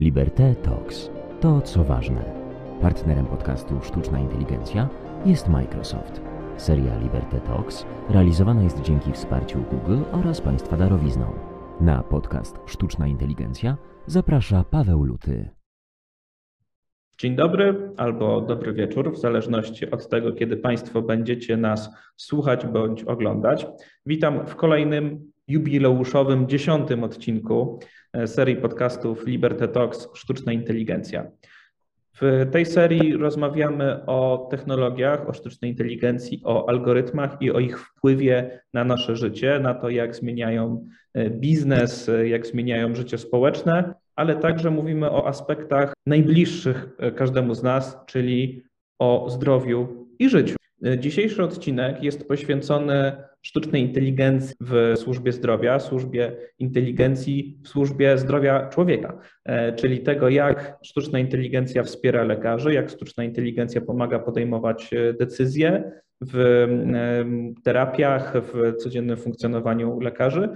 Liberté Talks. To, co ważne. Partnerem podcastu Sztuczna Inteligencja jest Microsoft. Seria Liberté Talks realizowana jest dzięki wsparciu Google oraz Państwa darowizną. Na podcast Sztuczna Inteligencja zaprasza Paweł Luty. Dzień dobry albo dobry wieczór, w zależności od tego, kiedy Państwo będziecie nas słuchać bądź oglądać. Witam w kolejnym jubileuszowym dziesiątym odcinku serii podcastów Liberty Talks Sztuczna Inteligencja. W tej serii rozmawiamy o technologiach, o sztucznej inteligencji, o algorytmach i o ich wpływie na nasze życie, na to, jak zmieniają e, biznes, e, jak zmieniają życie społeczne, ale także mówimy o aspektach najbliższych każdemu z nas, czyli o zdrowiu i życiu. Dzisiejszy odcinek jest poświęcony sztucznej inteligencji w służbie zdrowia, służbie inteligencji w służbie zdrowia człowieka, e, czyli tego, jak sztuczna inteligencja wspiera lekarzy, jak sztuczna inteligencja pomaga podejmować e, decyzje w e, terapiach, w codziennym funkcjonowaniu lekarzy.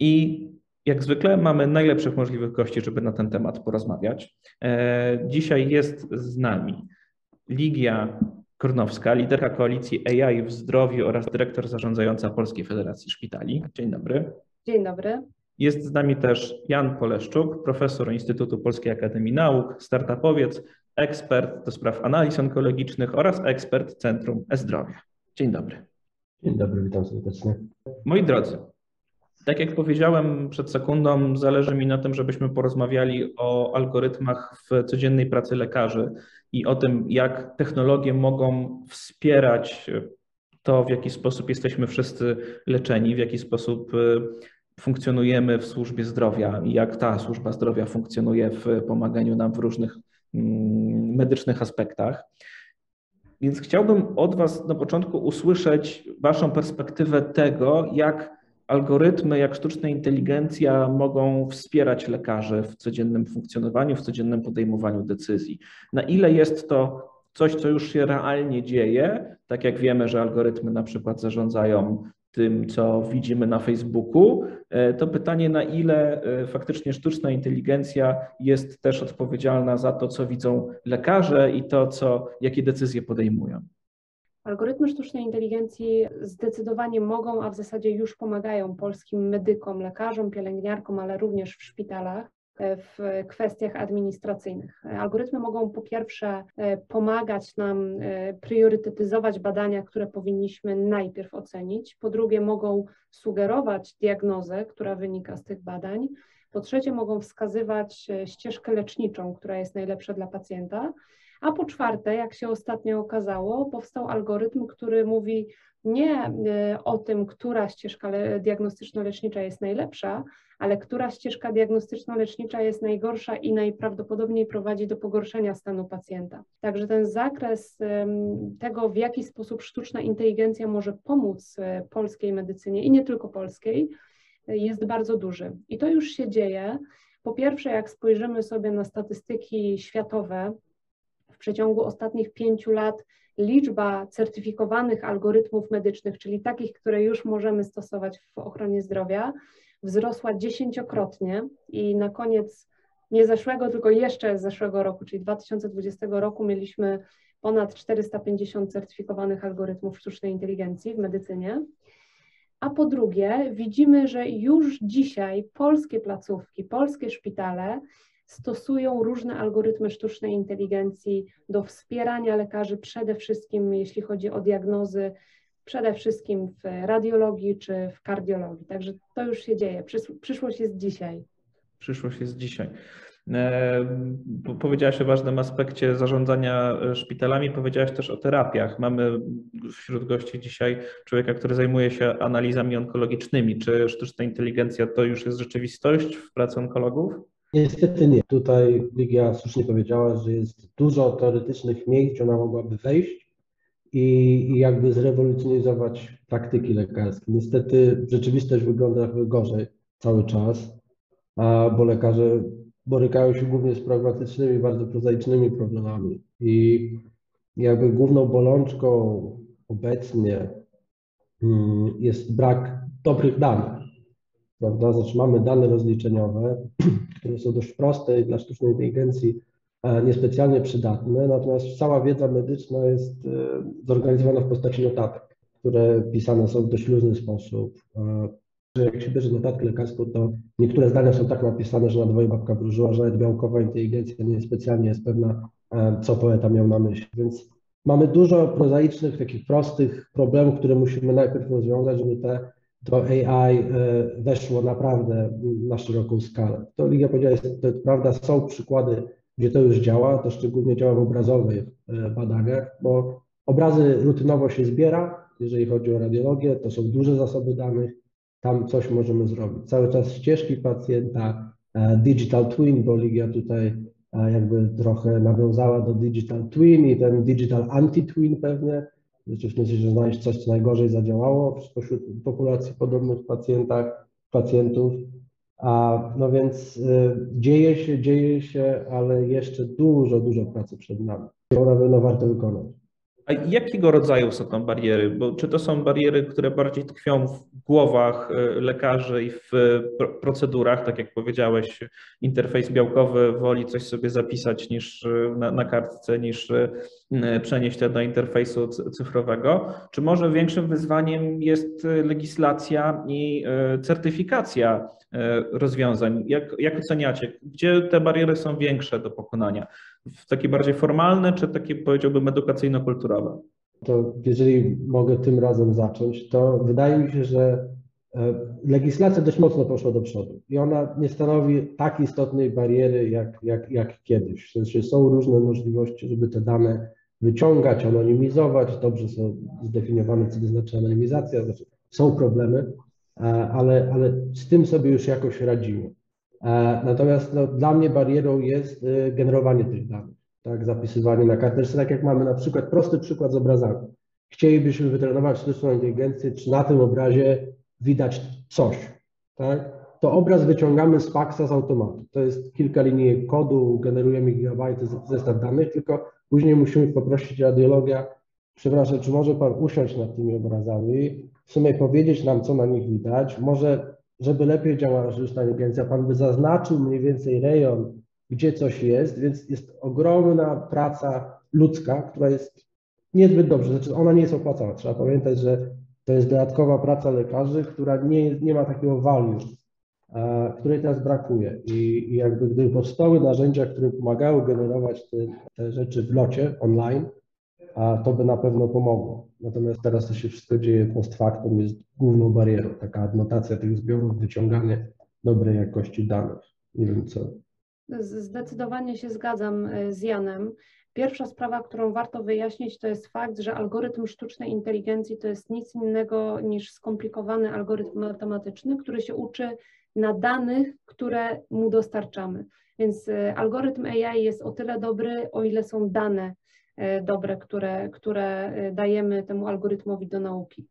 I jak zwykle mamy najlepszych możliwych gości, żeby na ten temat porozmawiać. Dzisiaj jest z nami Ligia Kornowska, liderka koalicji AI w zdrowiu oraz dyrektor zarządzająca Polskiej Federacji Szpitali. Dzień dobry. Dzień dobry. Jest z nami też Jan Poleszczuk, profesor Instytutu Polskiej Akademii Nauk, startupowiec, ekspert do spraw analiz onkologicznych oraz ekspert Centrum E-Zdrowia. Dzień dobry. Dzień dobry, witam serdecznie. Moi drodzy, tak jak powiedziałem przed sekundą, zależy mi na tym, żebyśmy porozmawiali o algorytmach w codziennej pracy lekarzy i o tym, jak technologie mogą wspierać to, w jaki sposób jesteśmy wszyscy leczeni, w jaki sposób y, funkcjonujemy w służbie zdrowia i jak ta służba zdrowia funkcjonuje w pomaganiu nam w różnych mm, medycznych aspektach. Więc chciałbym od Was na początku usłyszeć Waszą perspektywę tego, jak algorytmy, jak sztuczna inteligencja mogą wspierać lekarzy w codziennym funkcjonowaniu, w codziennym podejmowaniu decyzji. Na ile jest to coś, co już się realnie dzieje, tak jak wiemy, że algorytmy na przykład zarządzają tym, co widzimy na Facebooku, e, to pytanie, na ile e, faktycznie sztuczna inteligencja jest też odpowiedzialna za to, co widzą lekarze i to, co, jakie decyzje podejmują. Algorytmy sztucznej inteligencji zdecydowanie mogą, a w zasadzie już pomagają polskim medykom, lekarzom, pielęgniarkom, ale również w szpitalach e, w kwestiach administracyjnych. Algorytmy mogą po pierwsze e, pomagać nam e, priorytetyzować badania, które powinniśmy najpierw ocenić, po drugie mogą sugerować diagnozę, która wynika z tych badań, po trzecie mogą wskazywać ścieżkę leczniczą, która jest najlepsza dla pacjenta, a po czwarte, jak się ostatnio okazało, powstał algorytm, który mówi nie y, o tym, która ścieżka diagnostyczno-lecznicza jest najlepsza, ale która ścieżka diagnostyczno-lecznicza jest najgorsza i najprawdopodobniej prowadzi do pogorszenia stanu pacjenta. Także ten zakres tego, w jaki sposób sztuczna inteligencja może pomóc y, polskiej medycynie i nie tylko polskiej, y, jest bardzo duży. I to już się dzieje. Po pierwsze, jak spojrzymy sobie na statystyki światowe, przeciągu ostatnich pięciu lat liczba certyfikowanych algorytmów medycznych, czyli takich, które już możemy stosować w ochronie zdrowia, wzrosła dziesięciokrotnie i na koniec nie zeszłego, tylko jeszcze zeszłego roku, czyli 2020 roku mieliśmy ponad 450 certyfikowanych algorytmów sztucznej inteligencji w medycynie. A po drugie, widzimy, że już dzisiaj polskie placówki, polskie szpitale stosują różne algorytmy sztucznej inteligencji do wspierania lekarzy, przede wszystkim jeśli chodzi o diagnozy, przede wszystkim w radiologii czy w kardiologii. Także to już się dzieje. Przyszłość jest dzisiaj. Przyszłość jest dzisiaj. E, powiedziałaś o ważnym aspekcie zarządzania e, szpitalami, powiedziałaś też o terapiach. Mamy wśród gości dzisiaj człowieka, który zajmuje się analizami onkologicznymi. Czy sztuczna inteligencja to już jest rzeczywistość w pracy onkologów? Niestety nie. Tutaj Ligia słusznie powiedziała, że jest dużo teoretycznych miejsc, gdzie ona mogłaby wejść i, i jakby zrewolucjonizować praktyki lekarskie. Niestety rzeczywistość wygląda gorzej cały czas, a, bo lekarze borykają się głównie z pragmatycznymi, bardzo prozaicznymi problemami. I jakby główną bolączką obecnie mm, jest brak dobrych danych. Prawda? Znaczy mamy dane rozliczeniowe, które są dość proste i dla sztucznej inteligencji e, niespecjalnie przydatne, natomiast cała wiedza medyczna jest e, zorganizowana w postaci notatek, które pisane są w dość luźny sposób. E, jak się bierze notatkę lekarską, to niektóre zdania są tak napisane, że na dwoje babka wróżyła, że białkowa inteligencja nie specjalnie jest pewna, co poeta miał na myśli. Więc mamy dużo prozaicznych, takich prostych problemów, które musimy najpierw rozwiązać, żeby te to AI e, weszło naprawdę na szeroką skalę. To Ligia powiedziała, jest, to prawda, są przykłady, gdzie to już działa, to szczególnie działa w obrazowych e, badaniach, bo obrazy rutynowo się zbiera, jeżeli chodzi o radiologię, to są duże zasoby danych, tam coś możemy zrobić. Cały czas ścieżki pacjenta, e, digital twin, bo Ligia tutaj jakby trochę nawiązała do digital twin i ten digital anti-twin pewnie, Rzeczywiście że znaleźć coś, co najgorzej zadziałało spośród populacji podobnych pacjentach, pacjentów. A, no więc y, dzieje się, dzieje się, ale jeszcze dużo, dużo pracy przed nami. Ją na pewno warto wykonać. A jakiego rodzaju są tam bariery? Bo czy to są bariery, które bardziej tkwią w głowach y, lekarzy i w procedurach, tak jak powiedziałeś, interfejs białkowy woli coś sobie zapisać niż y, na, na kartce, niż przenieść to do interfejsu cyfrowego? Czy może większym wyzwaniem jest legislacja i certyfikacja rozwiązań? Jak, jak oceniacie? Gdzie te bariery są większe do pokonania? W takie bardziej formalne, czy takie powiedziałbym edukacyjno-kulturowe? To jeżeli mogę tym razem zacząć, to wydaje mi się, że e, legislacja dość mocno poszła do przodu i ona nie stanowi tak istotnej bariery jak, jak, jak kiedyś. W sensie są różne możliwości, żeby te dane wyciągać, anonimizować. Dobrze są zdefiniowane, co to znaczy anonimizacja. Znaczy, są problemy, e, ale, ale z tym sobie już jakoś radzimy. E, natomiast no, dla mnie barierą jest y, generowanie tych danych, tak, zapisywanie na karteczce, tak jak mamy na przykład prosty przykład z obrazami. Chcielibyśmy wytrenować sztuczną inteligencję, czy na tym obrazie widać coś, tak? To obraz wyciągamy z faksa z automatu. To jest kilka linii kodu, generujemy gigabajty zestaw danych, tylko później musimy poprosić radiologa, przepraszam, czy może Pan usiąść nad tymi obrazami, w sumie powiedzieć nam, co na nich widać, może żeby lepiej działała sztuczna inteligencja, pan by zaznaczył mniej więcej rejon, gdzie coś jest, więc jest ogromna praca ludzka, która jest niezbyt dobrze, znaczy ona nie jest opłacana. Trzeba pamiętać, że to jest dodatkowa praca lekarzy, która nie, nie ma takiego value, której teraz brakuje. I, I, jakby gdyby powstały narzędzia, które pomagały generować te, te rzeczy w locie online, a to by na pewno pomogło. Natomiast teraz to się wszystko dzieje post factum, jest główną barierą, taka adnotacja tych zbiorów, wyciąganie dobrej jakości danych. Nie wiem co. Zdecydowanie się zgadzam e, z Janem. Pierwsza sprawa, którą warto wyjaśnić, to jest fakt, że algorytm sztucznej inteligencji to jest nic innego niż skomplikowany algorytm matematyczny, który się uczy na danych, które mu dostarczamy. Więc e, algorytm AI jest o tyle dobry, o ile są dane dobre, które, które e, dajemy temu algorytmowi do nauki.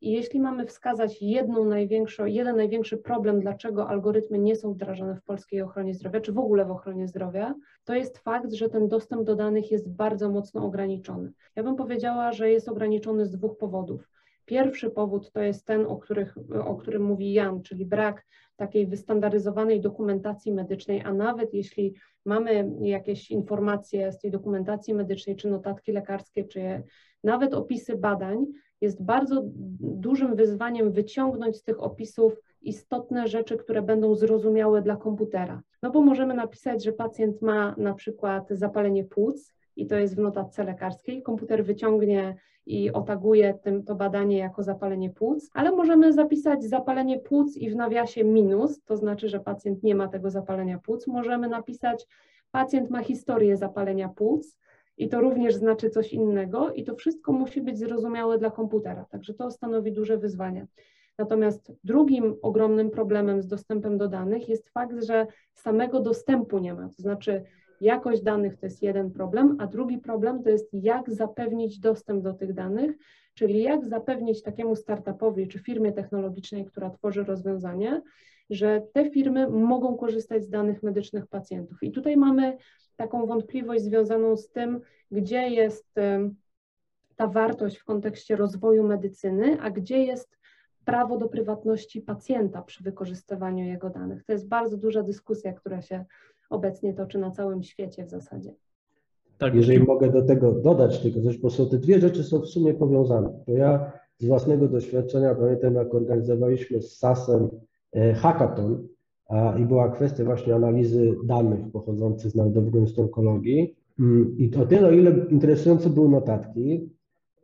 I jeśli mamy wskazać jedną największą, jeden największy problem, dlaczego algorytmy nie są wdrażane w polskiej ochronie zdrowia, czy w ogóle w ochronie zdrowia, to jest fakt, że ten dostęp do danych jest bardzo mocno ograniczony. Ja bym powiedziała, że jest ograniczony z dwóch powodów. Pierwszy powód to jest ten, o, których, o którym mówi Jan, czyli brak takiej wystandaryzowanej dokumentacji medycznej, a nawet jeśli mamy jakieś informacje z tej dokumentacji medycznej, czy notatki lekarskie, czy nawet opisy badań, jest bardzo dużym wyzwaniem wyciągnąć z tych opisów istotne rzeczy, które będą zrozumiałe dla komputera. No bo możemy napisać, że pacjent ma na przykład zapalenie płuc i to jest w notatce lekarskiej. Komputer wyciągnie i otaguje tym, to badanie jako zapalenie płuc, ale możemy zapisać zapalenie płuc i w nawiasie minus, to znaczy, że pacjent nie ma tego zapalenia płuc. Możemy napisać, pacjent ma historię zapalenia płuc i to również znaczy coś innego i to wszystko musi być zrozumiałe dla komputera, także to stanowi duże wyzwanie. Natomiast drugim ogromnym problemem z dostępem do danych jest fakt, że samego dostępu nie ma, to znaczy Jakość danych to jest jeden problem, a drugi problem to jest jak zapewnić dostęp do tych danych, czyli jak zapewnić takiemu startupowi czy firmie technologicznej, która tworzy rozwiązanie, że te firmy mogą korzystać z danych medycznych pacjentów. I tutaj mamy taką wątpliwość związaną z tym, gdzie jest ta wartość w kontekście rozwoju medycyny, a gdzie jest prawo do prywatności pacjenta przy wykorzystywaniu jego danych. To jest bardzo duża dyskusja, która się obecnie toczy na całym świecie w zasadzie. Tak, Jeżeli mogę do tego dodać tylko coś, bo są te dwie rzeczy są w sumie powiązane. Bo ja z własnego doświadczenia pamiętam, jak organizowaliśmy z SAS-em e, hackathon a, i była kwestia właśnie analizy danych pochodzących z Narodowego Instytutu Onkologii. Mm, I o tyle, o ile interesujące były notatki,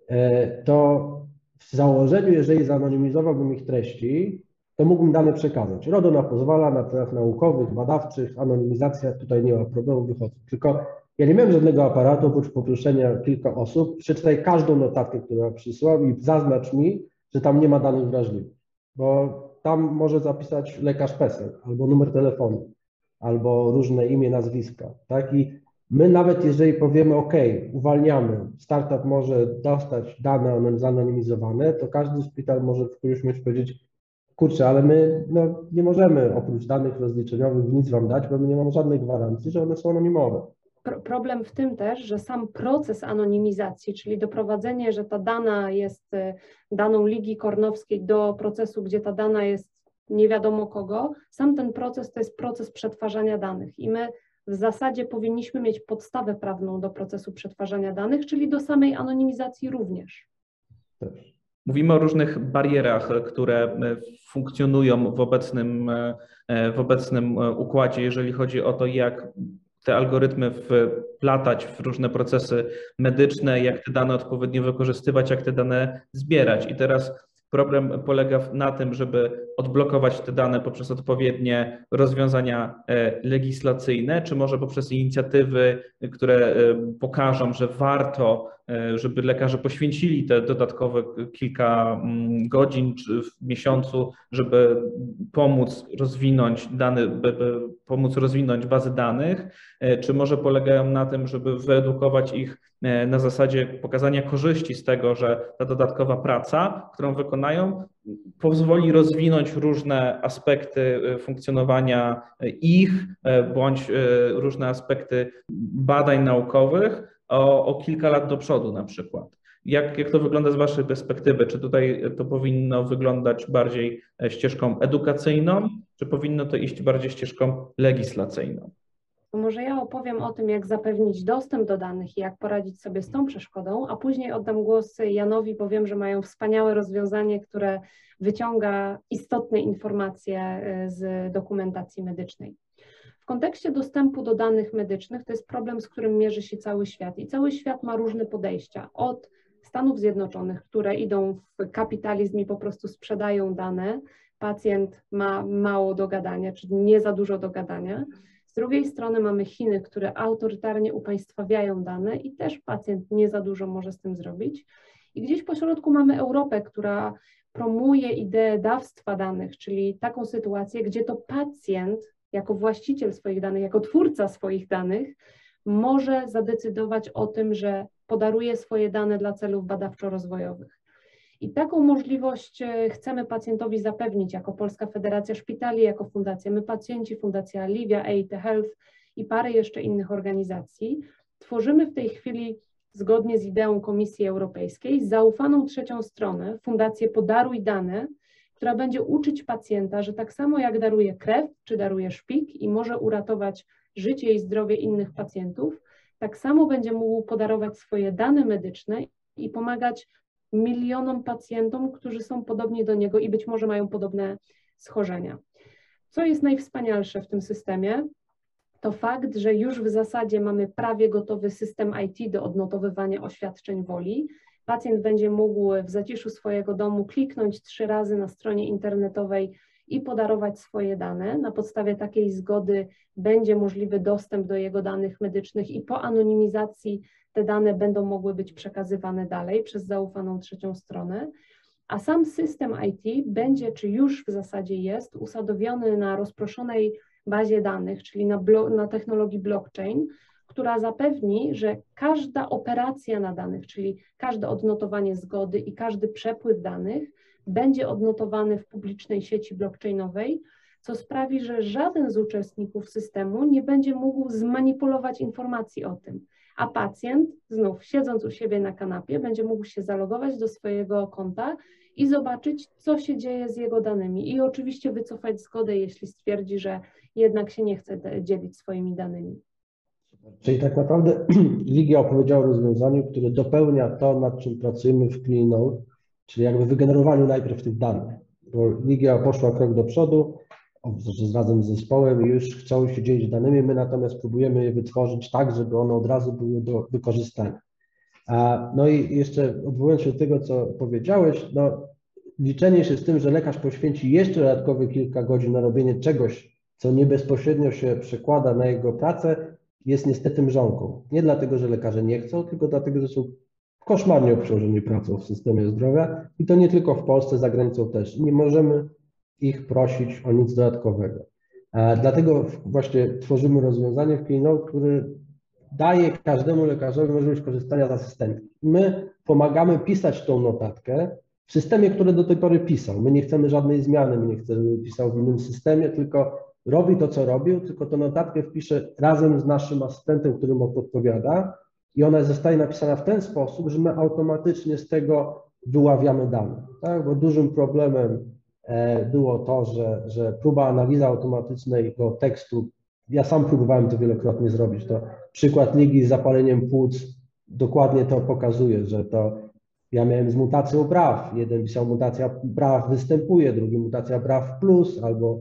e, to w założeniu, jeżeli zanonimizowałbym ich treści, to mógłbym dane przekazać. RODO na pozwala na tlach naukowych, badawczych, anonimizacja, tutaj nie ma problemu, wychodzę. Tylko ja nie miałem żadnego aparatu, oprócz poproszenia kilka osób, przeczytaj każdą notatkę, którą przysłał i zaznacz mi, że tam nie ma danych wrażliwych, bo tam może zapisać lekarz PESEL, albo numer telefonu, albo różne imię, nazwiska, tak? I my nawet jeżeli powiemy, OK, uwalniamy, startup może dostać dane zanonimizowane, to każdy szpital może w którymś momencie powiedzieć, kurczę, ale my no, nie możemy oprócz danych rozliczeniowych nic Wam dać, bo my nie mamy żadnej gwarancji, że one są anonimowe. Problem w tym też, że sam proces anonimizacji, czyli doprowadzenie, że ta dana jest y, daną Ligi Kornowskiej do procesu, gdzie ta dana jest nie wiadomo kogo, sam ten proces to jest proces przetwarzania danych i my w zasadzie powinniśmy mieć podstawę prawną do procesu przetwarzania danych, czyli do samej anonimizacji również. Mówimy o różnych barierach, które funkcjonują w obecnym, w obecnym układzie, jeżeli chodzi o to, jak te algorytmy wplatać w różne procesy medyczne, jak te dane odpowiednio wykorzystywać, jak te dane zbierać. I teraz Problem polega na tym, żeby odblokować te dane poprzez odpowiednie rozwiązania e, legislacyjne, czy może poprzez inicjatywy, które e, pokażą, że warto, e, żeby lekarze poświęcili te dodatkowe kilka mm, godzin w miesiącu, żeby pomóc rozwinąć dane, pomóc rozwinąć bazy danych, czy może polegają na tym, żeby wyedukować ich E, na zasadzie pokazania korzyści z tego, że ta dodatkowa praca, którą wykonają, pozwoli rozwinąć różne aspekty e, funkcjonowania ich bądź e, różne aspekty badań naukowych o, o kilka lat do przodu na przykład. Jak, jak to wygląda z Waszej perspektywy? Czy tutaj to powinno wyglądać bardziej ścieżką edukacyjną, czy powinno to iść bardziej ścieżką legislacyjną? to może ja opowiem o tym, jak zapewnić dostęp do danych i jak poradzić sobie z tą przeszkodą, a później oddam głos Janowi, bo wiem, że mają wspaniałe rozwiązanie, które wyciąga istotne informacje y, z dokumentacji medycznej. Kontekście dostępu do danych medycznych to jest problem, z którym mierzy się cały świat i cały świat ma różne podejścia. Od Stanów Zjednoczonych, które idą w kapitalizm i po prostu sprzedają dane, pacjent ma mało do gadania, czyli nie za dużo do gadania, z drugiej strony mamy Chiny, które autorytarnie upaństwawiają dane i też pacjent nie za dużo może z tym zrobić. I gdzieś po środku mamy Europę, która promuje ideę dawstwa danych, czyli taką sytuację, gdzie to pacjent jako właściciel swoich danych, jako twórca swoich danych, może zadecydować o tym, że podaruje swoje dane dla celów badawczo-rozwojowych. I taką możliwość e, chcemy pacjentowi zapewnić jako Polska Federacja Szpitali, jako Fundacja My Pacjenci, Fundacja Livia, EIT Health i parę jeszcze innych organizacji. Tworzymy w tej chwili zgodnie z ideą Komisji Europejskiej zaufaną trzecią stronę, Fundację Podaruj Dane, która będzie uczyć pacjenta, że tak samo jak daruje krew czy daruje szpik i może uratować życie i zdrowie innych pacjentów, tak samo będzie mógł podarować swoje dane medyczne i pomagać milionom pacjentom, którzy są podobni do niego i być może mają podobne schorzenia. Co jest najwspanialsze w tym systemie? To fakt, że już w zasadzie mamy prawie gotowy system IT do odnotowywania oświadczeń woli. Pacjent będzie mógł w zaciszu swojego domu kliknąć trzy razy na stronie internetowej i podarować swoje dane. Na podstawie takiej zgody będzie możliwy dostęp do jego danych medycznych i po anonimizacji te dane będą mogły być przekazywane dalej przez zaufaną trzecią stronę. A sam system IT będzie, czy już w zasadzie jest, usadowiony na rozproszonej bazie danych, czyli na, na technologii blockchain, która zapewni, że każda operacja na danych, czyli każde odnotowanie zgody i każdy przepływ danych będzie odnotowany w publicznej sieci blockchainowej, co sprawi, że żaden z uczestników systemu nie będzie mógł zmanipulować informacji o tym, a pacjent znów siedząc u siebie na kanapie będzie mógł się zalogować do swojego konta i zobaczyć, co się dzieje z jego danymi. I oczywiście wycofać zgodę, jeśli stwierdzi, że jednak się nie chce dzielić swoimi danymi. Czyli tak naprawdę Ligia opowiedziała o rozwiązaniu, które dopełnia to, nad czym pracujemy w CleanNode, czyli jakby wygenerowaniu najpierw tych danych. Bo Ligia poszła krok do przodu, razem z zespołem już chcą się dzielić danymi, my natomiast próbujemy je wytworzyć tak, żeby one od razu były do wykorzystania. No i jeszcze odwołując się do tego, co powiedziałeś, no liczenie się z tym, że lekarz poświęci jeszcze dodatkowe kilka godzin na robienie czegoś, co nie bezpośrednio się przekłada na jego pracę, jest niestety mrzonką. Nie dlatego, że lekarze nie chcą, tylko dlatego, że są koszmarnie obciążeni pracą w systemie zdrowia i to nie tylko w Polsce, za granicą też. Nie możemy ich prosić o nic dodatkowego. Dlatego właśnie tworzymy rozwiązanie w Keynote, które daje każdemu lekarzowi możliwość korzystania z asystentki. My pomagamy pisać tą notatkę w systemie, który do tej pory pisał. My nie chcemy żadnej zmiany, my nie chcemy, pisał w innym systemie, tylko robi to, co robił, tylko tę notatkę wpisze razem z naszym asystentem, który mu podpowiada i ona zostaje napisana w ten sposób, że my automatycznie z tego wyławiamy dane. Tak? Bo dużym problemem e, było to, że, że próba analizy automatycznej do tekstu, ja sam próbowałem to wielokrotnie zrobić, to przykład ligi z zapaleniem płuc dokładnie to pokazuje, że to ja miałem z mutacją braw, jeden pisał mutacja braw występuje, drugi mutacja braw plus, albo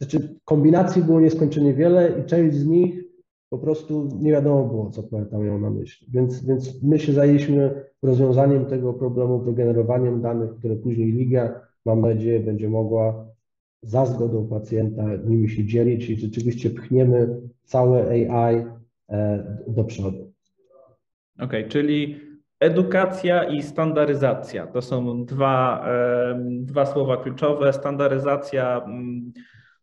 znaczy kombinacji było nieskończenie wiele i część z nich po prostu nie wiadomo było, co poeta miał na myśli. Więc, więc my się zajęliśmy rozwiązaniem tego problemu, wygenerowaniem danych, które później Liga, mam nadzieję, będzie mogła za zgodą pacjenta nimi się dzielić i rzeczywiście pchniemy całe AI e, do przodu. Okej, okay, czyli edukacja i standaryzacja to są dwa, dwa słowa kluczowe. Standaryzacja mm,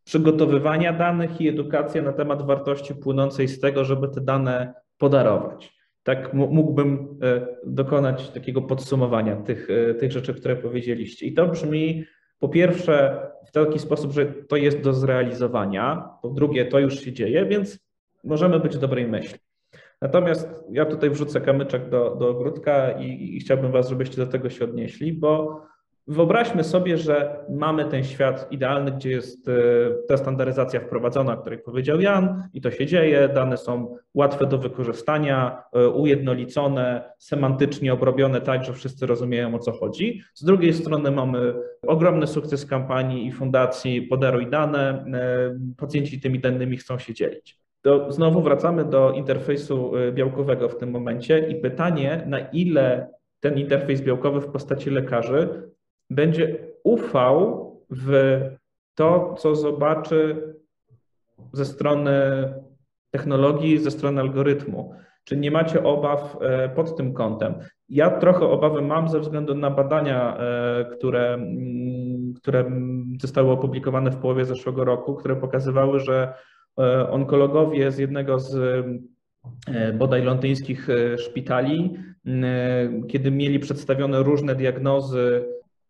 przygotowywania danych i edukacja na temat wartości płynącej z tego, żeby te dane podarować. Tak mógłbym e, dokonać takiego podsumowania tych, e, tych rzeczy, które powiedzieliście. I to brzmi po pierwsze w taki sposób, że to jest do zrealizowania, po drugie to już się dzieje, więc możemy być dobrej myśli. Natomiast ja tutaj wrzucę kamyczek do, do ogródka i, i chciałbym Was, żebyście do tego się odnieśli, bo Wyobraźmy sobie, że mamy ten świat idealny, gdzie jest e, ta standaryzacja wprowadzona, o której powiedział Jan, i to się dzieje. Dane są łatwe do wykorzystania, e, ujednolicone, semantycznie obrobione tak, że wszyscy rozumieją o co chodzi. Z drugiej strony mamy ogromny sukces kampanii i fundacji Podaruj dane. E, pacjenci tymi danymi chcą się dzielić. To znowu wracamy do interfejsu białkowego w tym momencie i pytanie, na ile ten interfejs białkowy w postaci lekarzy będzie ufał w to, co zobaczy ze strony technologii, ze strony algorytmu. Czy nie macie obaw e, pod tym kątem? Ja trochę obawy mam ze względu na badania, e, które, mm, które zostały opublikowane w połowie zeszłego roku, które pokazywały, że e, onkologowie z jednego z bodaj londyńskich szpitali, kiedy mieli przedstawione różne diagnozy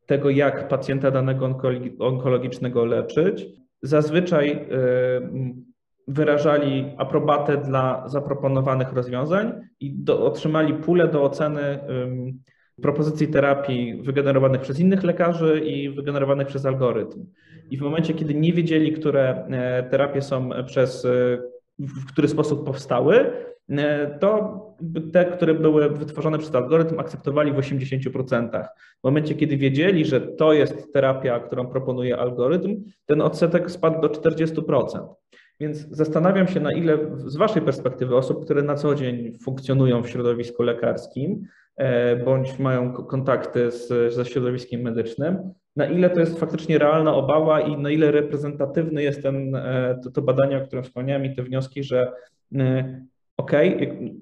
tego, jak pacjenta danego onkologicznego leczyć, zazwyczaj y, wyrażali aprobatę dla zaproponowanych rozwiązań i do, otrzymali pulę do oceny propozycji terapii wygenerowanych przez innych lekarzy i wygenerowanych przez algorytm. I w momencie, kiedy nie wiedzieli, które e, terapie są przez, w który sposób powstały, to te, które były wytworzone przez algorytm, akceptowali w 80%. W momencie, kiedy wiedzieli, że to jest terapia, którą proponuje algorytm, ten odsetek spadł do 40%. Więc zastanawiam się, na ile z Waszej perspektywy osób, które na co dzień funkcjonują w środowisku lekarskim, e, bądź mają kontakty z, ze środowiskiem medycznym, na ile to jest faktycznie realna obawa i na ile reprezentatywny jest ten, e, to, to badanie, o którym wspomniałem i te wnioski, że OK,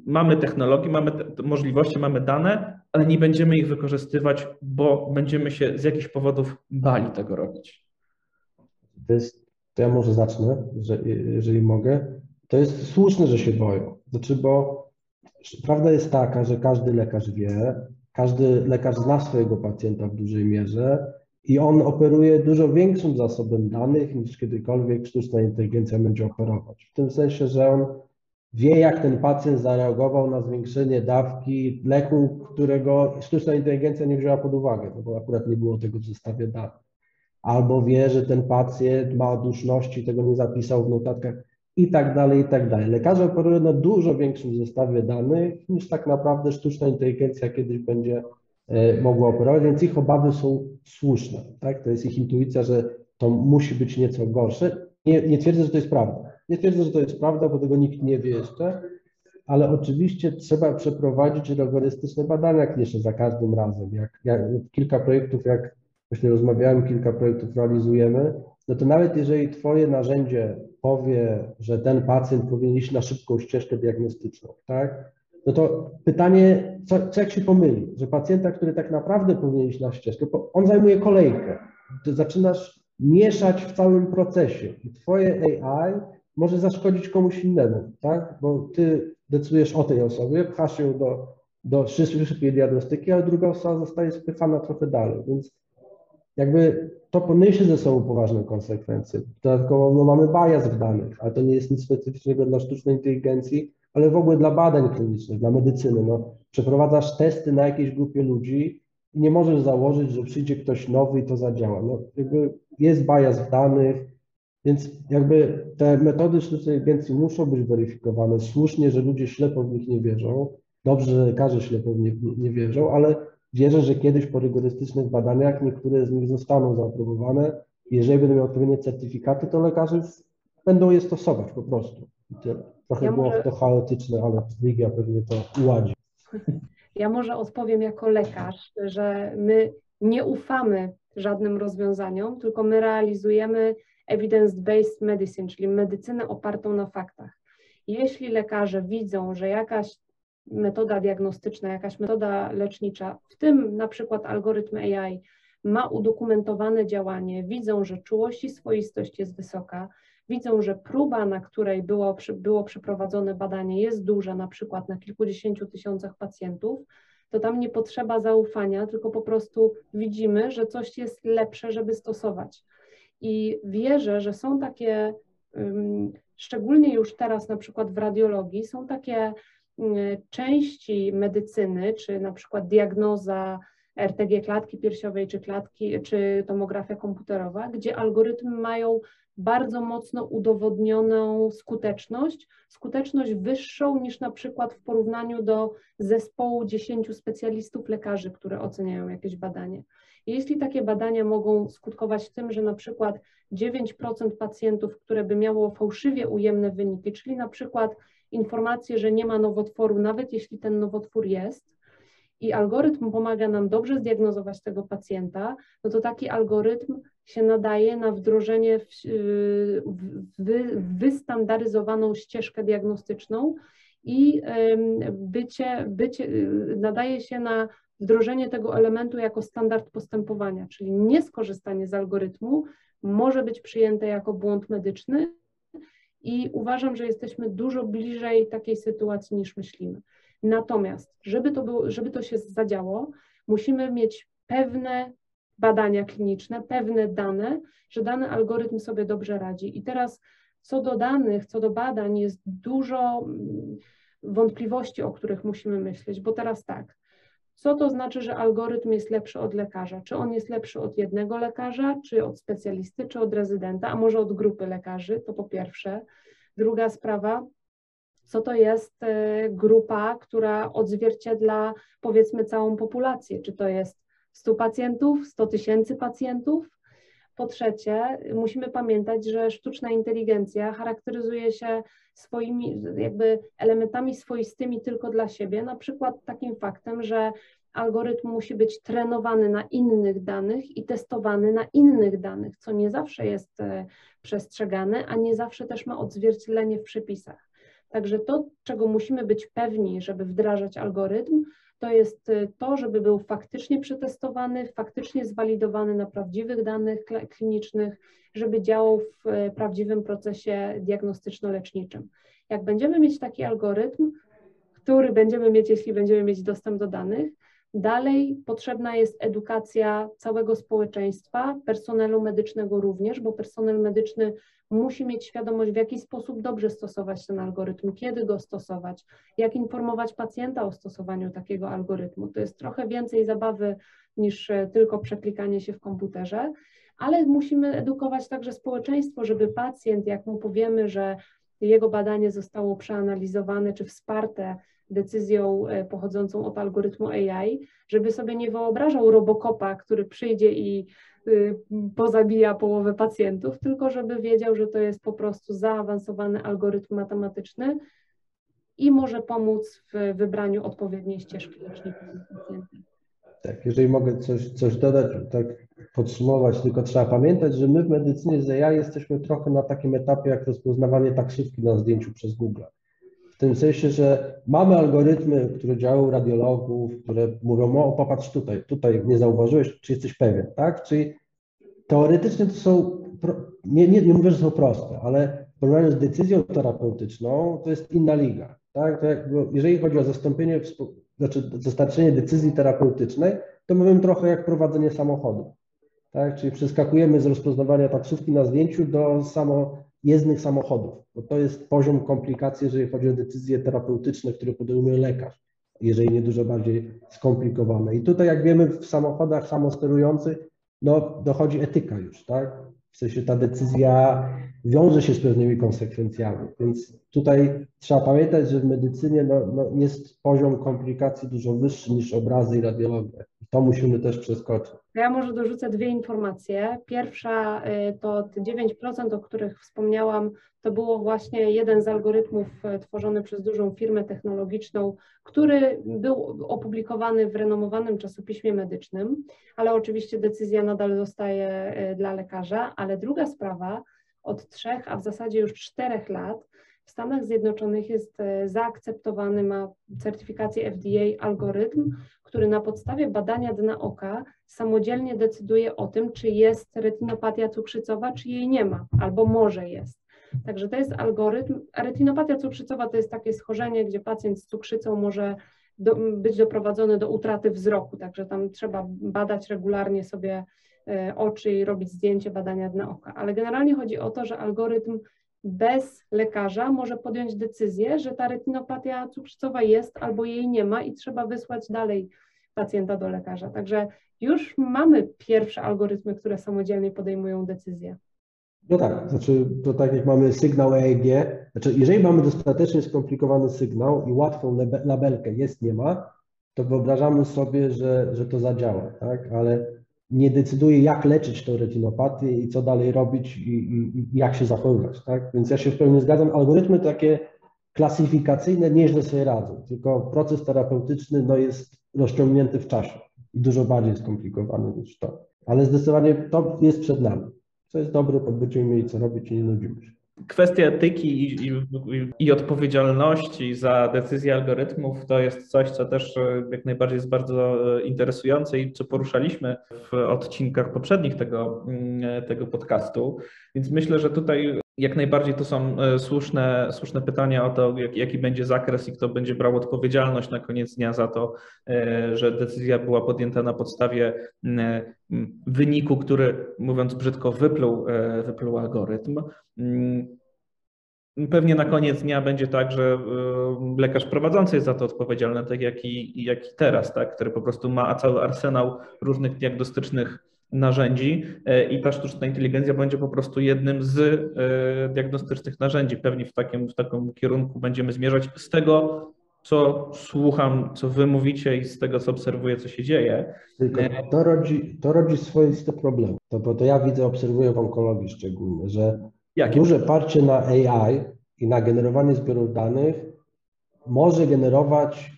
mamy technologię, mamy możliwości, mamy dane, ale nie będziemy ich wykorzystywać, bo będziemy się z jakichś powodów bali tego robić. To, jest, to ja może zacznę, że, jeżeli mogę. To jest słuszne, że się boją. Znaczy, bo prawda jest taka, że każdy lekarz wie, każdy lekarz zna swojego pacjenta w dużej mierze i on operuje dużo większym zasobem danych niż kiedykolwiek sztuczna inteligencja będzie operować. W tym sensie, że on wie, jak ten pacjent zareagował na zwiększenie dawki leku, którego sztuczna inteligencja nie wzięła pod uwagę, bo akurat nie było tego w zestawie danych. Albo wie, że ten pacjent ma duszności, tego nie zapisał w notatkach i tak dalej, i tak dalej. Lekarze operują na dużo większym zestawie danych niż tak naprawdę sztuczna inteligencja kiedyś będzie e, mogła operować, więc ich obawy są słuszne. Tak? To jest ich intuicja, że to musi być nieco gorsze. Nie, nie twierdzę, że to jest prawda. Nie twierdzę, że to jest prawda, bo tego nikt nie wie jeszcze, ale oczywiście trzeba przeprowadzić rygorystyczne badania kliniczne za każdym razem. Jak, jak kilka projektów, jak właśnie rozmawiałem, kilka projektów realizujemy, no to nawet jeżeli Twoje narzędzie powie, że ten pacjent powinien iść na szybką ścieżkę diagnostyczną, tak? No to pytanie, co, co jak się pomyli, że pacjenta, który tak naprawdę powinien iść na ścieżkę, on zajmuje kolejkę. Ty zaczynasz mieszać w całym procesie i Twoje AI może zaszkodzić komuś innemu, tak? Bo Ty decydujesz o tej osobie, pchasz ją do, do szybkiej diagnostyki, ale druga osoba zostaje spychana trochę dalej, więc jakby to poniesie ze sobą poważne konsekwencje. Dodatkowo no, mamy bias w danych, ale to nie jest nic specyficznego dla sztucznej inteligencji, ale w ogóle dla badań klinicznych, dla medycyny. No, przeprowadzasz testy na jakiejś grupie ludzi i nie możesz założyć, że przyjdzie ktoś nowy i to zadziała. No, jakby jest bias w danych, więc jakby te metody sztucznej inteligencji muszą być weryfikowane. Słusznie, że ludzie ślepo w nich nie wierzą. Dobrze, że lekarze ślepo w nich nie wierzą, ale Wierzę, że kiedyś po rygorystycznych badaniach niektóre z nich zostaną zaaprobowane. Jeżeli będą miały odpowiednie certyfikaty, to lekarze będą je stosować po prostu. Trochę ja było może... to chaotyczne, ale Ligia pewnie to uładzi. Ja może odpowiem jako lekarz, że my nie ufamy żadnym rozwiązaniom, tylko my realizujemy evidence-based medicine, czyli medycynę opartą na faktach. Jeśli lekarze widzą, że jakaś metoda diagnostyczna, jakaś metoda lecznicza, w tym na przykład algorytm AI, ma udokumentowane działanie, widzą, że czułość i swoistość jest wysoka, widzą, że próba, na której było, było przeprowadzone badanie, jest duża, na przykład na kilkudziesięciu tysiącach pacjentów, to tam nie potrzeba zaufania, tylko po prostu widzimy, że coś jest lepsze, żeby stosować. I wierzę, że są takie, szczególnie już teraz na przykład w radiologii, są takie części medycyny, czy na przykład diagnoza RTG klatki piersiowej, czy klatki, czy tomografia komputerowa, gdzie algorytmy mają bardzo mocno udowodnioną skuteczność, skuteczność wyższą niż na przykład w porównaniu do zespołu 10 specjalistów lekarzy, które oceniają jakieś badanie. Jeśli takie badania mogą skutkować tym, że na przykład 9% pacjentów, które by miało fałszywie ujemne wyniki, czyli na przykład informację, że nie ma nowotworu, nawet jeśli ten nowotwór jest, i algorytm pomaga nam dobrze zdiagnozować tego pacjenta, no to taki algorytm się nadaje na wdrożenie w, wystandaryzowaną ścieżkę diagnostyczną i bycie, bycie, nadaje się na wdrożenie tego elementu jako standard postępowania, czyli nieskorzystanie z algorytmu może być przyjęte jako błąd medyczny, i uważam, że jesteśmy dużo bliżej takiej sytuacji niż myślimy. Natomiast, żeby to, było, żeby to się zadziało, musimy mieć pewne badania kliniczne, pewne dane, że dany algorytm sobie dobrze radzi. I teraz co do danych, co do badań jest dużo mm, wątpliwości, o których musimy myśleć, bo teraz tak, co to znaczy, że algorytm jest lepszy od lekarza? Czy on jest lepszy od jednego lekarza, czy od specjalisty, czy od rezydenta, a może od grupy lekarzy? To po pierwsze. Druga sprawa, co to jest e, grupa, która odzwierciedla powiedzmy całą populację? Czy to jest 100 pacjentów, 100 tysięcy pacjentów? Po trzecie, musimy pamiętać, że sztuczna inteligencja charakteryzuje się swoimi jakby elementami swoistymi tylko dla siebie, na przykład takim faktem, że algorytm musi być trenowany na innych danych i testowany na innych danych, co nie zawsze jest e, przestrzegane, a nie zawsze też ma odzwierciedlenie w przepisach. Także to, czego musimy być pewni, żeby wdrażać algorytm, to jest y, to, żeby był faktycznie przetestowany, faktycznie zwalidowany na prawdziwych danych klinicznych, żeby działał w y, prawdziwym procesie diagnostyczno-leczniczym. Jak będziemy mieć taki algorytm, który będziemy mieć, jeśli będziemy mieć dostęp do danych, Dalej potrzebna jest edukacja całego społeczeństwa, personelu medycznego również, bo personel medyczny musi mieć świadomość, w jaki sposób dobrze stosować ten algorytm, kiedy go stosować, jak informować pacjenta o stosowaniu takiego algorytmu. To jest trochę więcej zabawy niż e, tylko przeklikanie się w komputerze, ale musimy edukować także społeczeństwo, żeby pacjent, jak mu powiemy, że jego badanie zostało przeanalizowane czy wsparte decyzją e, pochodzącą od algorytmu AI, żeby sobie nie wyobrażał robokopa, który przyjdzie i y, pozabija połowę pacjentów, tylko żeby wiedział, że to jest po prostu zaawansowany algorytm matematyczny i może pomóc w wybraniu odpowiedniej ścieżki leczniczej pacjenta. Tak, jeżeli mogę coś, coś dodać, tak podsumować, tylko trzeba pamiętać, że my w medycynie z AI jesteśmy trochę na takim etapie jak rozpoznawanie taksówki na zdjęciu przez Google. W tym sensie, że mamy algorytmy, które działają radiologów, które mówią, o popatrz tutaj, tutaj nie zauważyłeś, czy jesteś pewien, tak? Czyli teoretycznie to są, nie, nie, nie mówię, że są proste, ale w porównaniu z decyzją terapeutyczną to jest inna liga, tak? To jak, jeżeli chodzi o zastąpienie, znaczy dostarczenie decyzji terapeutycznej, to mówimy trochę jak prowadzenie samochodu, tak? Czyli przeskakujemy z rozpoznawania taksówki na zdjęciu do samo jezdnych samochodów, bo to jest poziom komplikacji, jeżeli chodzi o decyzje terapeutyczne, które podejmuje lekarz, jeżeli nie dużo bardziej skomplikowane. I tutaj, jak wiemy, w samochodach samosterujących no, dochodzi etyka już, tak? W sensie ta decyzja wiąże się z pewnymi konsekwencjami, więc tutaj trzeba pamiętać, że w medycynie no, no jest poziom komplikacji dużo wyższy niż obrazy i radiologia. To musimy też przeskoczyć. Ja może dorzucę dwie informacje. Pierwsza y, to te 9%, o których wspomniałam, to było właśnie jeden z algorytmów y, tworzony przez dużą firmę technologiczną, który był opublikowany w renomowanym czasopiśmie medycznym, ale oczywiście decyzja nadal zostaje y, dla lekarza. Ale druga sprawa, od trzech, a w zasadzie już czterech lat w Stanach Zjednoczonych jest e, zaakceptowany, ma certyfikację FDA algorytm, który na podstawie badania dna oka samodzielnie decyduje o tym, czy jest retinopatia cukrzycowa, czy jej nie ma, albo może jest. Także to jest algorytm. Retinopatia cukrzycowa to jest takie schorzenie, gdzie pacjent z cukrzycą może do, być doprowadzony do utraty wzroku, także tam trzeba badać regularnie sobie e, oczy i robić zdjęcie badania dna oka. Ale generalnie chodzi o to, że algorytm bez lekarza może podjąć decyzję, że ta retinopatia cukrzycowa jest albo jej nie ma i trzeba wysłać dalej pacjenta do lekarza. Także już mamy pierwsze algorytmy, które samodzielnie podejmują decyzje. No tak, znaczy to tak jak mamy sygnał EEG, znaczy jeżeli mamy dostatecznie skomplikowany sygnał i łatwą labelkę jest, nie ma, to wyobrażamy sobie, że, że to zadziała, tak? Ale nie decyduje, jak leczyć tą retinopatię i co dalej robić i, i, i, jak się zachowywać. Tak? Więc ja się w pełni zgadzam. Algorytmy takie klasyfikacyjne nieźle sobie radzą, tylko proces terapeutyczny no, jest rozciągnięty w czasie i dużo bardziej skomplikowany niż to. Ale zdecydowanie to jest przed nami. Co jest dobre, to będziemy mieli co robić i nie nudzimy się. Kwestia etyki i, i, i, odpowiedzialności za decyzje algorytmów to jest coś, co też e, jak najbardziej jest bardzo e, interesujące i co poruszaliśmy w odcinkach poprzednich tego, mm, tego podcastu. Więc myślę, że tutaj jak najbardziej to są e, słuszne, słuszne pytania o to, jak, jaki będzie zakres i kto będzie brał odpowiedzialność na koniec dnia za to, e, że decyzja była podjęta na podstawie wyniku, który, mówiąc brzydko, wypluł, e, wypluł algorytm. Pewnie na koniec dnia będzie tak, że lekarz prowadzący jest za to odpowiedzialny, tak jak i, jak i teraz, tak, który po prostu ma cały arsenał różnych diagnostycznych narzędzi e, i ta sztuczna inteligencja będzie po prostu jednym z e, diagnostycznych narzędzi. Pewnie w takim, w takim kierunku będziemy zmierzać. Z tego, co słucham, co wy mówicie i z tego, co obserwuję, co się dzieje. Tylko e, to rodzi, to rodzi swoiste problemy. To, bo to ja widzę, obserwuję w onkologii szczególnie, że Jakie? duże parcie na AI i na generowanie zbiorów danych może generować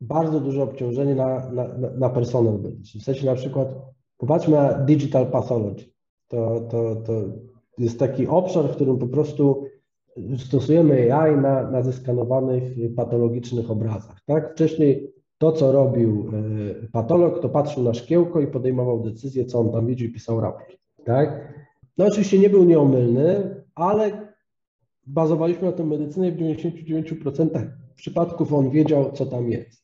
bardzo duże obciążenie na, na, na personel medyczny. W sensie na przykład Popatrzmy na digital pathology. To, to, to jest taki obszar, w którym po prostu stosujemy AI na, na zeskanowanych patologicznych obrazach. Tak? Wcześniej to, co robił e, patolog, to patrzył na szkiełko i podejmował decyzję, co on tam widzi i pisał raport. Tak? No oczywiście nie był nieomylny, ale bazowaliśmy na tym medycynie w 99% przypadków on wiedział, co tam jest.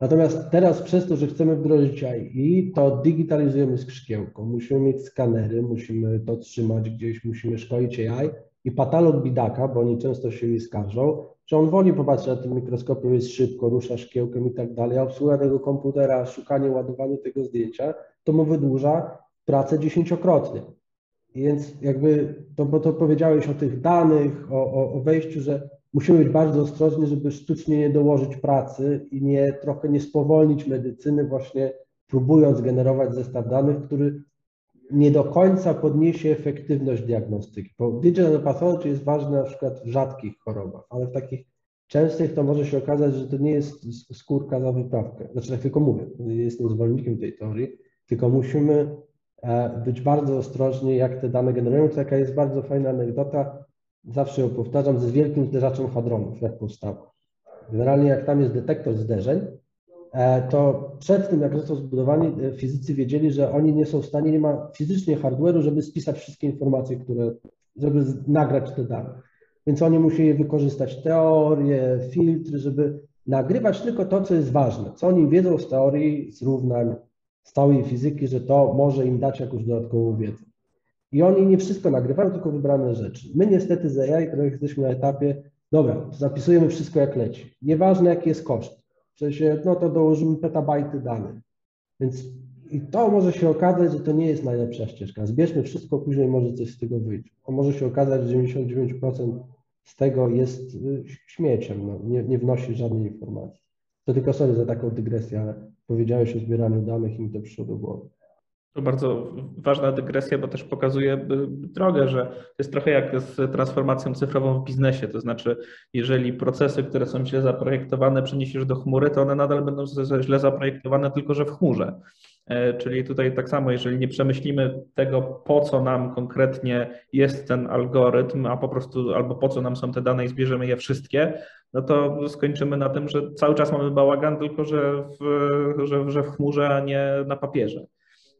Natomiast teraz przez to, że chcemy wdrożyć AI, to digitalizujemy skrzypiełką. Musimy mieć skanery, musimy to trzymać gdzieś, musimy szkolić AI i patolog bidaka, bo oni często się mi skarżą, że on woli popatrzeć na tym mikroskopie, jest szybko, rusza szkiełkiem i tak dalej, a obsługa tego komputera, szukanie, ładowanie tego zdjęcia, to mu wydłuża pracę dziesięciokrotnie. Więc jakby, to, bo to powiedziałeś o tych danych, o, o, o wejściu, że musimy być bardzo ostrożni, żeby sztucznie nie dołożyć pracy i nie trochę nie spowolnić medycyny, właśnie próbując generować zestaw danych, który nie do końca podniesie efektywność diagnostyki. Bo digital pathology jest ważne na przykład w rzadkich chorobach, ale w takich częstych to może się okazać, że to nie jest skórka za wyprawkę. Znaczy tak tylko mówię, jestem zwolennikiem tej teorii, tylko musimy e, być bardzo ostrożni, jak te dane generują. Taka jest bardzo fajna anegdota, zawsze ją powtarzam, z wielkim zderzaczem hadronów, jak powstał. Generalnie jak tam jest detektor zderzeń, e, to przed tym, jak został zbudowany, e, fizycy wiedzieli, że oni nie są w stanie, nie ma fizycznie hardware'u, żeby spisać wszystkie informacje, które, żeby nagrać te dane. Więc oni musieli wykorzystać teorie, filtry, żeby nagrywać tylko to, co jest ważne, co oni wiedzą z teorii, z równań, z całej fizyki, że to może im dać jakąś dodatkową wiedzę. I oni nie wszystko nagrywają, tylko wybrane rzeczy. My niestety z AI trochę jesteśmy na etapie, dobra, zapisujemy wszystko jak leci. Nieważne jaki jest koszt. W sensie, no to dołożymy petabajty danych. Więc i to może się okazać, że to nie jest najlepsza ścieżka. Zbierzmy wszystko, później może coś z tego wyjść. To może się okazać, że 99% z tego jest y, śmieciem, no, nie, nie wnosi żadnej informacji. To tylko sobie za taką dygresję, ale powiedziałeś o zbieraniu danych i mi to przyszło do głowy. To bardzo ważna dygresja, bo też pokazuje y, drogę, że to jest trochę jak z transformacją cyfrową w biznesie. To znaczy, jeżeli procesy, które są źle zaprojektowane, przeniesiesz do chmury, to one nadal będą źle zaprojektowane, tylko że w chmurze. E, czyli tutaj tak samo, jeżeli nie przemyślimy tego, po co nam konkretnie jest ten algorytm, a po prostu albo po co nam są te dane i zbierzemy je wszystkie, no to skończymy na tym, że cały czas mamy bałagan, tylko że w, że, że w chmurze, a nie na papierze.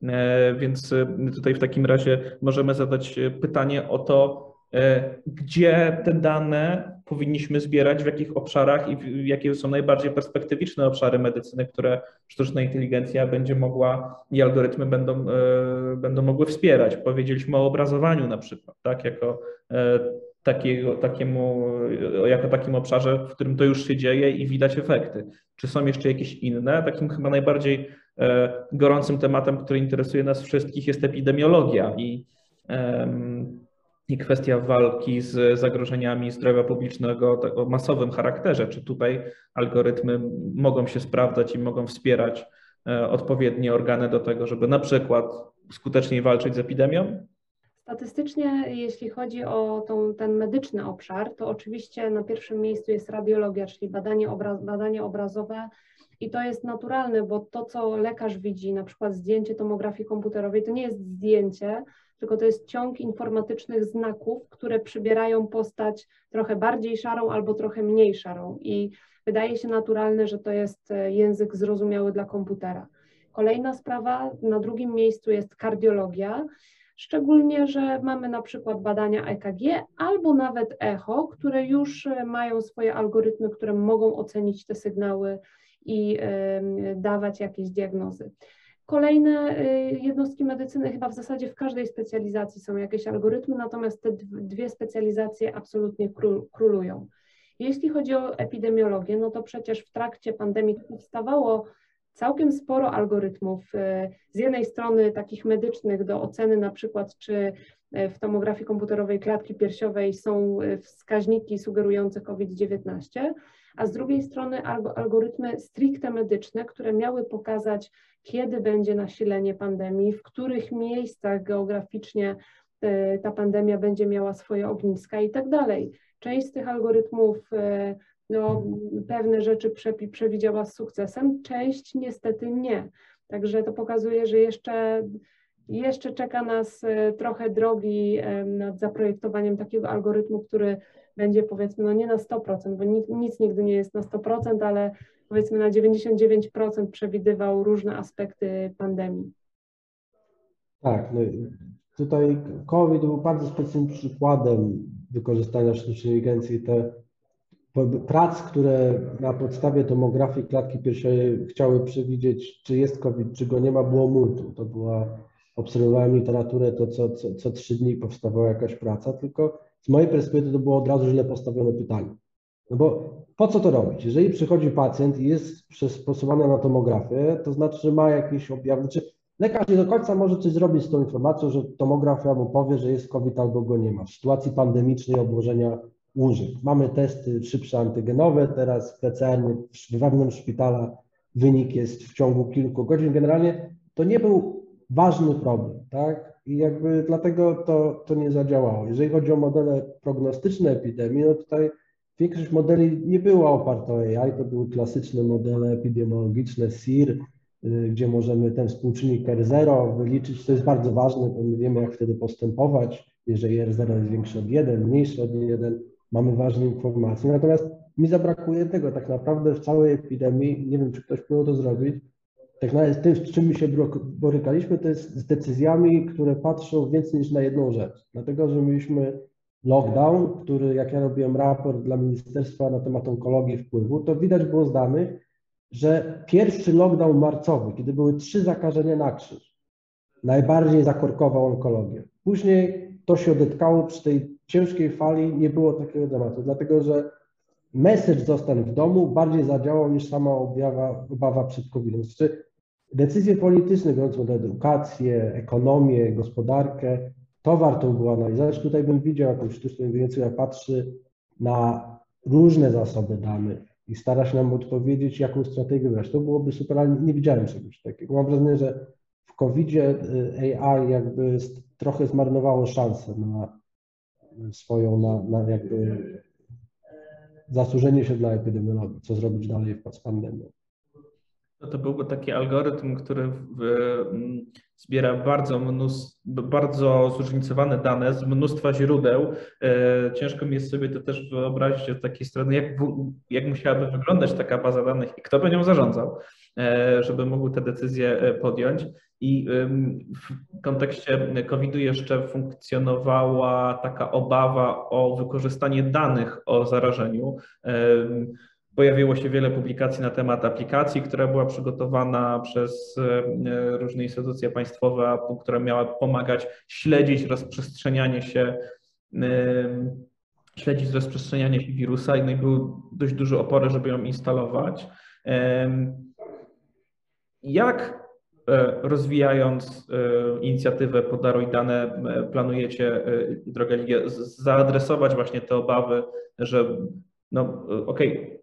E, więc e, tutaj w takim razie możemy zadać pytanie o to, e, gdzie te dane powinniśmy zbierać, w jakich obszarach i jakie są najbardziej perspektywiczne obszary medycyny, które sztuczna inteligencja będzie mogła i algorytmy będą, będą mogły wspierać. Powiedzieliśmy o obrazowaniu na przykład, tak, jako takiego, takiemu, jako takim obszarze, w którym to już się dzieje i widać efekty. Czy są jeszcze jakieś inne? Takim chyba najbardziej E, gorącym tematem, który interesuje nas wszystkich, jest epidemiologia i, i kwestia walki z zagrożeniami zdrowia publicznego o masowym charakterze. Czy tutaj algorytmy mogą się sprawdzać i mogą wspierać e, odpowiednie organy do tego, żeby na przykład skuteczniej walczyć z epidemią? Statystycznie, jeśli chodzi o tą, ten medyczny obszar, to oczywiście na pierwszym miejscu jest radiologia, czyli badanie, obraz, badanie obrazowe i to jest naturalne, bo to, co lekarz widzi, na przykład zdjęcie tomografii komputerowej, to nie jest zdjęcie, tylko to jest ciąg informatycznych znaków, które przybierają postać trochę bardziej szarą albo trochę mniej szarą. I wydaje się naturalne, że to jest e, język zrozumiały dla komputera. Kolejna sprawa, na drugim miejscu jest kardiologia, szczególnie, że mamy na przykład badania EKG albo nawet echo, które już e, mają swoje algorytmy, które mogą ocenić te sygnały i dawać jakieś diagnozy. Kolejne y, jednostki medycyny, chyba w zasadzie w każdej specjalizacji są jakieś algorytmy, natomiast te dwie specjalizacje absolutnie królują. Jeśli chodzi o epidemiologię, no to przecież w trakcie pandemii powstawało całkiem sporo algorytmów. Y, z jednej strony takich medycznych do oceny na przykład, czy y, w tomografii komputerowej klatki piersiowej są wskaźniki sugerujące COVID-19, a z drugiej strony algorytmy stricte medyczne, które miały pokazać, kiedy będzie nasilenie pandemii, w których miejscach geograficznie e, ta pandemia będzie miała swoje ogniska i tak dalej. Część z tych algorytmów e, no, pewne rzeczy przewidziała z sukcesem, część niestety nie. Także to pokazuje, że jeszcze, jeszcze czeka nas e, trochę drogi nad zaprojektowaniem takiego algorytmu, który będzie powiedzmy, no nie na 100%, bo nic, nic nigdy nie jest na 100%, ale powiedzmy na 99% przewidywał różne aspekty pandemii. Tak, no tutaj COVID był bardzo specyficznym przykładem wykorzystania sztucznej inteligencji. Te prac, które na podstawie tomografii klatki piersiowej chciały przewidzieć, czy jest COVID, czy go nie ma, było multum. To była, obserwowałem literaturę, to co, co, co trzy dni powstawała jakaś praca, tylko z mojej perspektywy to było od razu źle postawione pytanie. No bo po co to robić? Jeżeli przychodzi pacjent i jest przystosowany na tomografię, to znaczy, że ma jakieś objawy, czy lekarz nie do końca może coś zrobić z tą informacją, że tomografia mu powie, że jest COVID albo go nie ma. W sytuacji pandemicznej obłożenia łóżek. Mamy testy szybsze antygenowe, teraz PCR wewnątrz szpitala wynik jest w ciągu kilku godzin. Generalnie to nie był ważny problem, tak? I jakby dlatego to, to nie zadziałało. Jeżeli chodzi o modele prognostyczne epidemii, no tutaj większość modeli nie była oparta o AI, to były klasyczne modele epidemiologiczne SIR, y, gdzie możemy ten współczynnik R0 wyliczyć, to jest bardzo ważne, bo my wiemy jak wtedy postępować, jeżeli R0 jest większy od 1, mniejszy od 1, mamy ważne informacje. Natomiast mi zabrakuje tego tak naprawdę w całej epidemii, nie wiem czy ktoś próbował to zrobić, tak naprawdę tym, z czym my się borykaliśmy, to jest z decyzjami, które patrzą więcej niż na jedną rzecz. Dlatego, że mieliśmy lockdown, który jak ja robiłem raport dla ministerstwa na temat onkologii wpływu, to widać było z danych, że pierwszy lockdown marcowy, kiedy były trzy zakażenia na krzyż, najbardziej zakorkował onkologię. Później to się odetkało przy tej ciężkiej fali, nie było takiego tematu, dlatego że message zostań w domu bardziej zadziałał niż sama objawa, obawa przed COVID-em. Znaczy, decyzje polityczne, biorąc pod edukację, ekonomię, gospodarkę, to warto było analizować. Tutaj bym widział jakąś sztuczną inteligencję, która patrzy na różne zasoby danych i stara się nam odpowiedzieć, jaką strategię wybrać. To byłoby super, nie widziałem czegoś takiego. Mam wrażenie, że w COVID-zie y, AI jakby trochę zmarnowało szansę na swoją, na, na jakby zasłużenie się dla epidemiologii, co zrobić dalej z pandemią. To byłby taki algorytm, który mm, zbiera bardzo, bardzo zróżnicowane dane z mnóstwa źródeł. E, ciężko mi jest sobie to też wyobrazić od takiej strony, jak, jak musiałaby wyglądać taka baza danych i kto by nią zarządzał, e, żeby mógł te decyzje e, podjąć. I w kontekście COVID-u jeszcze funkcjonowała taka obawa o wykorzystanie danych o zarażeniu. Pojawiło się wiele publikacji na temat aplikacji, która była przygotowana przez e, różne instytucje państwowe, która miała pomagać śledzić rozprzestrzenianie się śledzić rozprzestrzenianie się wirusa no i były dość duże opory, żeby ją instalować. Jak e, rozwijając e, inicjatywę Podaruj Dane planujecie, droga Ligia, zaadresować właśnie te obawy, że no okej, okay,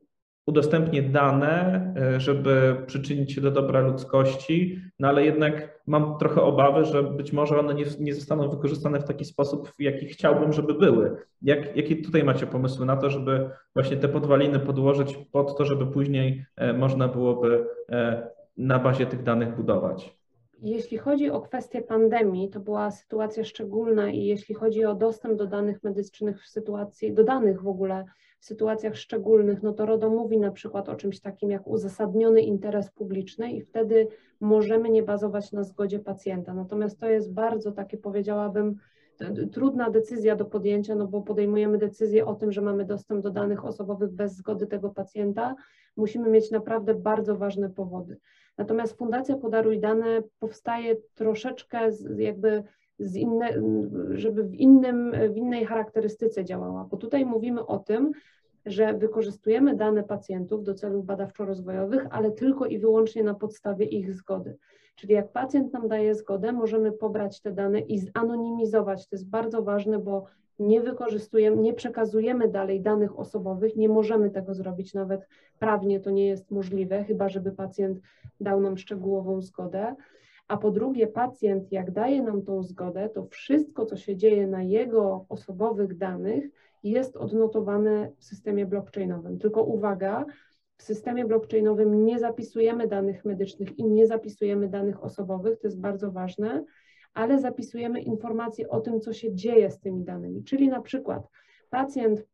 udostępnię dane, e, żeby przyczynić się do dobra ludzkości, no ale jednak mam trochę obawy, że być może one nie, nie zostaną wykorzystane w taki sposób, w jaki chciałbym, żeby były. Jak, jakie tutaj macie pomysły na to, żeby właśnie te podwaliny podłożyć pod to, żeby później e, można byłoby e, na bazie tych danych budować? Jeśli chodzi o kwestię pandemii, to była sytuacja szczególna i jeśli chodzi o dostęp do danych medycznych w sytuacji, do danych w ogóle w sytuacjach szczególnych, no to RODO mówi na przykład o czymś takim jak uzasadniony interes publiczny i wtedy możemy nie bazować na zgodzie pacjenta. Natomiast to jest bardzo takie, powiedziałabym, trudna decyzja do podjęcia, no bo podejmujemy decyzję o tym, że mamy dostęp do danych osobowych bez zgody tego pacjenta. Musimy mieć naprawdę bardzo ważne powody. Natomiast Fundacja Podaruj Dane powstaje troszeczkę jakby inne, żeby w, innym, w innej charakterystyce działała, bo tutaj mówimy o tym, że wykorzystujemy dane pacjentów do celów badawczo-rozwojowych, ale tylko i wyłącznie na podstawie ich zgody. Czyli jak pacjent nam daje zgodę, możemy pobrać te dane i zanonimizować. To jest bardzo ważne, bo nie wykorzystujemy, nie przekazujemy dalej danych osobowych, nie możemy tego zrobić, nawet prawnie to nie jest możliwe, chyba żeby pacjent dał nam szczegółową zgodę. A po drugie, pacjent, jak daje nam tą zgodę, to wszystko, co się dzieje na jego osobowych danych, jest odnotowane w systemie blockchainowym. Tylko uwaga, w systemie blockchainowym nie zapisujemy danych medycznych i nie zapisujemy danych osobowych, to jest bardzo ważne, ale zapisujemy informacje o tym, co się dzieje z tymi danymi. Czyli na przykład pacjent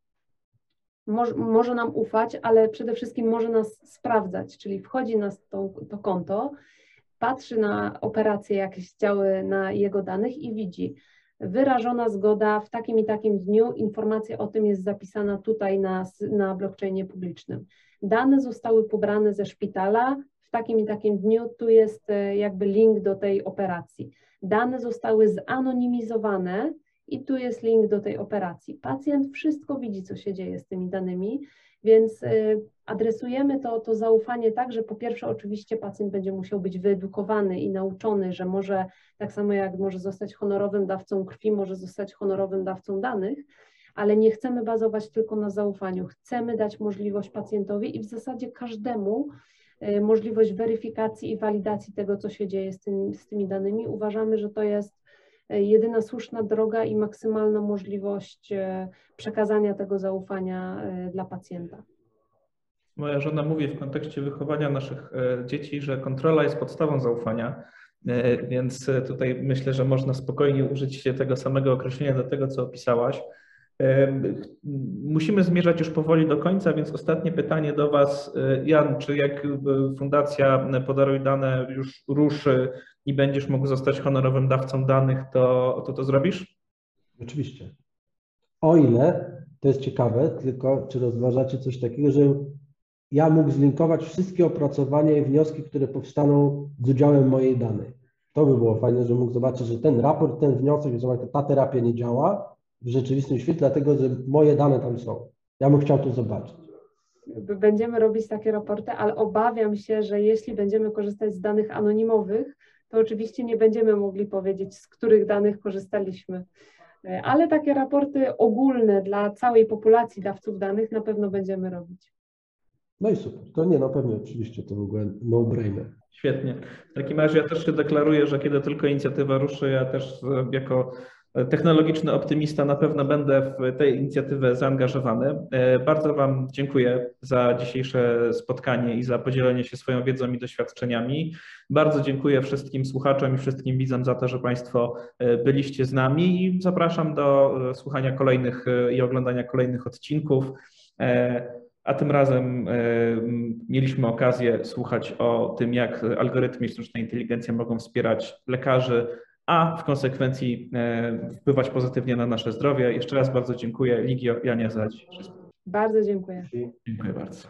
może, może nam ufać, ale przede wszystkim może nas sprawdzać, czyli wchodzi na to, to konto, patrzy na operacje, jakieś działy na jego danych i widzi, wyrażona zgoda w takim i takim dniu, informacja o tym jest zapisana tutaj na, na blockchainie publicznym. Dane zostały pobrane ze szpitala w takim i takim dniu, tu jest e, jakby link do tej operacji. Dane zostały zanonimizowane i tu jest link do tej operacji. Pacjent wszystko widzi, co się dzieje z tymi danymi, więc y, adresujemy to, to zaufanie tak, że po pierwsze oczywiście pacjent będzie musiał być wyedukowany i nauczony, że może tak samo jak może zostać honorowym dawcą krwi, może zostać honorowym dawcą danych, ale nie chcemy bazować tylko na zaufaniu. Chcemy dać możliwość pacjentowi i w zasadzie każdemu y, możliwość weryfikacji i walidacji tego, co się dzieje z, tym, z tymi danymi. Uważamy, że to jest jedyna słuszna droga i maksymalna możliwość przekazania tego zaufania dla pacjenta. Moja żona mówi w kontekście wychowania naszych e, dzieci, że kontrola jest podstawą zaufania, e, więc e, tutaj myślę, że można spokojnie użyć tego samego określenia do tego, co opisałaś. Musimy zmierzać już powoli do końca, więc ostatnie pytanie do Was. Jan, czy jak Fundacja Podaruj Dane już ruszy i będziesz mógł zostać honorowym dawcą danych, to to, to zrobisz? Oczywiście. O ile, to jest ciekawe, tylko czy rozważacie coś takiego, że ja mógł zlinkować wszystkie opracowania i wnioski, które powstaną z udziałem mojej danej. To by było fajne, że mógł zobaczyć, że ten raport, ten wniosek, że ta terapia nie działa w rzeczywistym świecie, dlatego że moje dane tam są. Ja bym chciał to zobaczyć. Będziemy robić takie raporty, ale obawiam się, że jeśli będziemy korzystać z danych anonimowych, to oczywiście nie będziemy mogli powiedzieć, z których danych korzystaliśmy. Ale takie raporty ogólne dla całej populacji dawców danych na pewno będziemy robić. No i super. To nie, no pewnie oczywiście to w ogóle no-brainer. Świetnie. W takim razie ja też się deklaruję, że kiedy tylko inicjatywa ruszy, ja też jako technologiczny optymista na pewno będę w tę inicjatywę zaangażowany. E, bardzo Wam dziękuję za dzisiejsze spotkanie i za podzielenie się swoją wiedzą i doświadczeniami. Bardzo dziękuję wszystkim słuchaczom i wszystkim widzom za to, że Państwo e, byliście z nami i zapraszam do e, słuchania kolejnych i oglądania kolejnych odcinków. A tym razem mieliśmy okazję słuchać o tym, jak algorytmy i sztuczna inteligencja mogą wspierać lekarzy, a w konsekwencji e, wpływać pozytywnie na nasze zdrowie. Jeszcze raz bardzo dziękuję Ligio Janie za dzisiaj. Bardzo dziękuję. Dziękuję bardzo.